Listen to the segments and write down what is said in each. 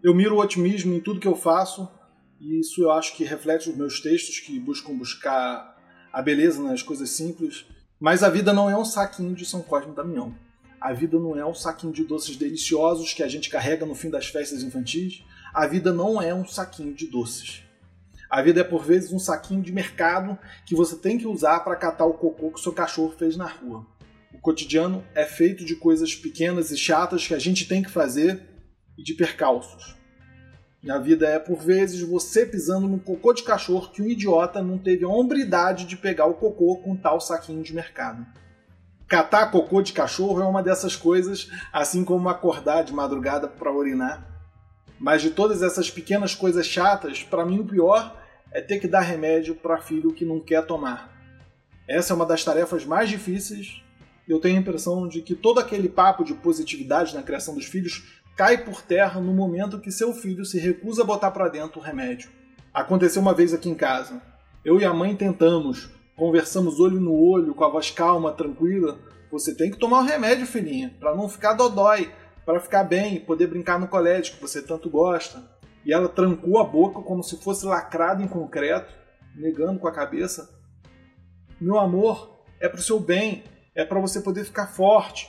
Eu miro o otimismo em tudo que eu faço, e isso eu acho que reflete os meus textos que buscam buscar a beleza nas coisas simples. Mas a vida não é um saquinho de São Cosme e Damião. A vida não é um saquinho de doces deliciosos que a gente carrega no fim das festas infantis. A vida não é um saquinho de doces. A vida é por vezes um saquinho de mercado que você tem que usar para catar o cocô que seu cachorro fez na rua. O cotidiano é feito de coisas pequenas e chatas que a gente tem que fazer e de percalços. E a vida é, por vezes, você pisando no cocô de cachorro que um idiota não teve a hombridade de pegar o cocô com tal saquinho de mercado. Catar cocô de cachorro é uma dessas coisas, assim como acordar de madrugada para urinar. Mas de todas essas pequenas coisas chatas, para mim o pior é ter que dar remédio para filho que não quer tomar. Essa é uma das tarefas mais difíceis. Eu tenho a impressão de que todo aquele papo de positividade na criação dos filhos cai por terra no momento que seu filho se recusa a botar para dentro o remédio. Aconteceu uma vez aqui em casa. Eu e a mãe tentamos, conversamos olho no olho, com a voz calma, tranquila. Você tem que tomar o remédio, filhinha, para não ficar dodói, para ficar bem poder brincar no colégio que você tanto gosta. E ela trancou a boca como se fosse lacrada em concreto, negando com a cabeça. Meu amor, é pro seu bem, é para você poder ficar forte.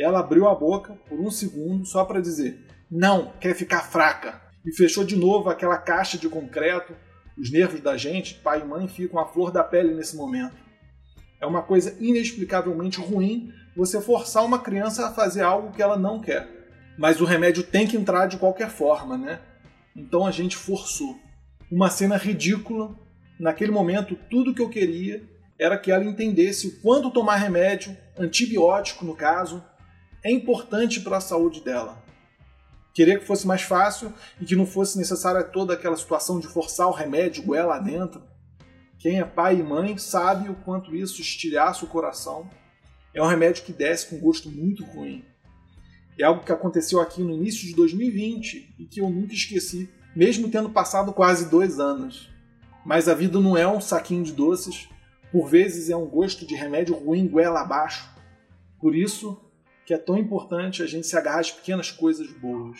Ela abriu a boca por um segundo só para dizer: "Não, quer ficar fraca". E fechou de novo aquela caixa de concreto os nervos da gente, pai e mãe, ficam à flor da pele nesse momento. É uma coisa inexplicavelmente ruim você forçar uma criança a fazer algo que ela não quer. Mas o remédio tem que entrar de qualquer forma, né? Então a gente forçou. Uma cena ridícula. Naquele momento, tudo que eu queria era que ela entendesse o quanto tomar remédio, antibiótico no caso, é importante para a saúde dela. Queria que fosse mais fácil e que não fosse necessária toda aquela situação de forçar o remédio goela dentro. Quem é pai e mãe sabe o quanto isso estilhaça o coração. É um remédio que desce com gosto muito ruim. É algo que aconteceu aqui no início de 2020 e que eu nunca esqueci, mesmo tendo passado quase dois anos. Mas a vida não é um saquinho de doces, por vezes é um gosto de remédio ruim goela abaixo. Por isso, que é tão importante a gente se agarrar às pequenas coisas boas.